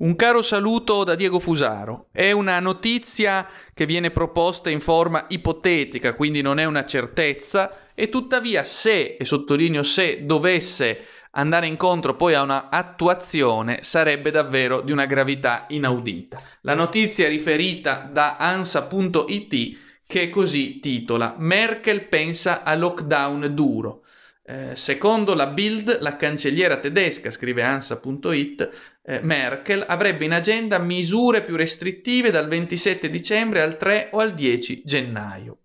Un caro saluto da Diego Fusaro. È una notizia che viene proposta in forma ipotetica, quindi non è una certezza, e tuttavia se, e sottolineo se, dovesse andare incontro poi a una attuazione sarebbe davvero di una gravità inaudita. La notizia è riferita da ansa.it che così titola Merkel pensa a lockdown duro. Eh, secondo la Bild, la cancelliera tedesca, scrive ansa.it, eh, Merkel avrebbe in agenda misure più restrittive dal 27 dicembre al 3 o al 10 gennaio.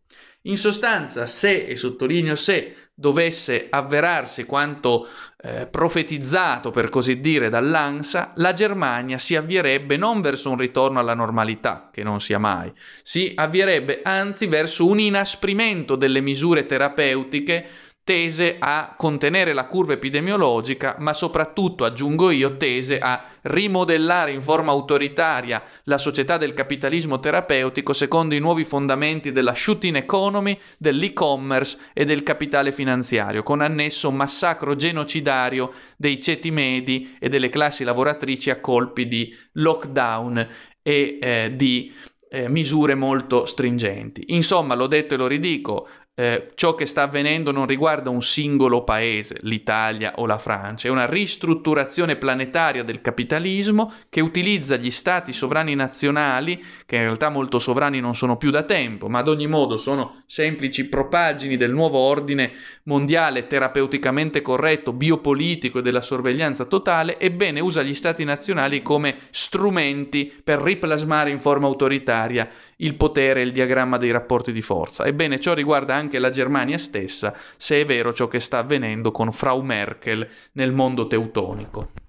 In sostanza, se, e sottolineo se, dovesse avverarsi quanto eh, profetizzato, per così dire, dall'ANSA, la Germania si avvierebbe non verso un ritorno alla normalità, che non sia mai, si avvierebbe anzi verso un inasprimento delle misure terapeutiche tese a contenere la curva epidemiologica, ma soprattutto, aggiungo io, tese a rimodellare in forma autoritaria la società del capitalismo terapeutico secondo i nuovi fondamenti della shooting economy, dell'e-commerce e del capitale finanziario, con annesso un massacro genocidario dei ceti medi e delle classi lavoratrici a colpi di lockdown e eh, di eh, misure molto stringenti. Insomma, l'ho detto e lo ridico, eh, ciò che sta avvenendo non riguarda un singolo paese, l'Italia o la Francia, è una ristrutturazione planetaria del capitalismo che utilizza gli stati sovrani nazionali, che in realtà molto sovrani non sono più da tempo, ma ad ogni modo sono semplici propagini del nuovo ordine mondiale terapeuticamente corretto, biopolitico e della sorveglianza totale, ebbene usa gli stati nazionali come strumenti per riplasmare in forma autoritaria il potere e il diagramma dei rapporti di forza. Ebbene, ciò riguarda la Germania stessa, se è vero ciò che sta avvenendo con Frau Merkel nel mondo teutonico.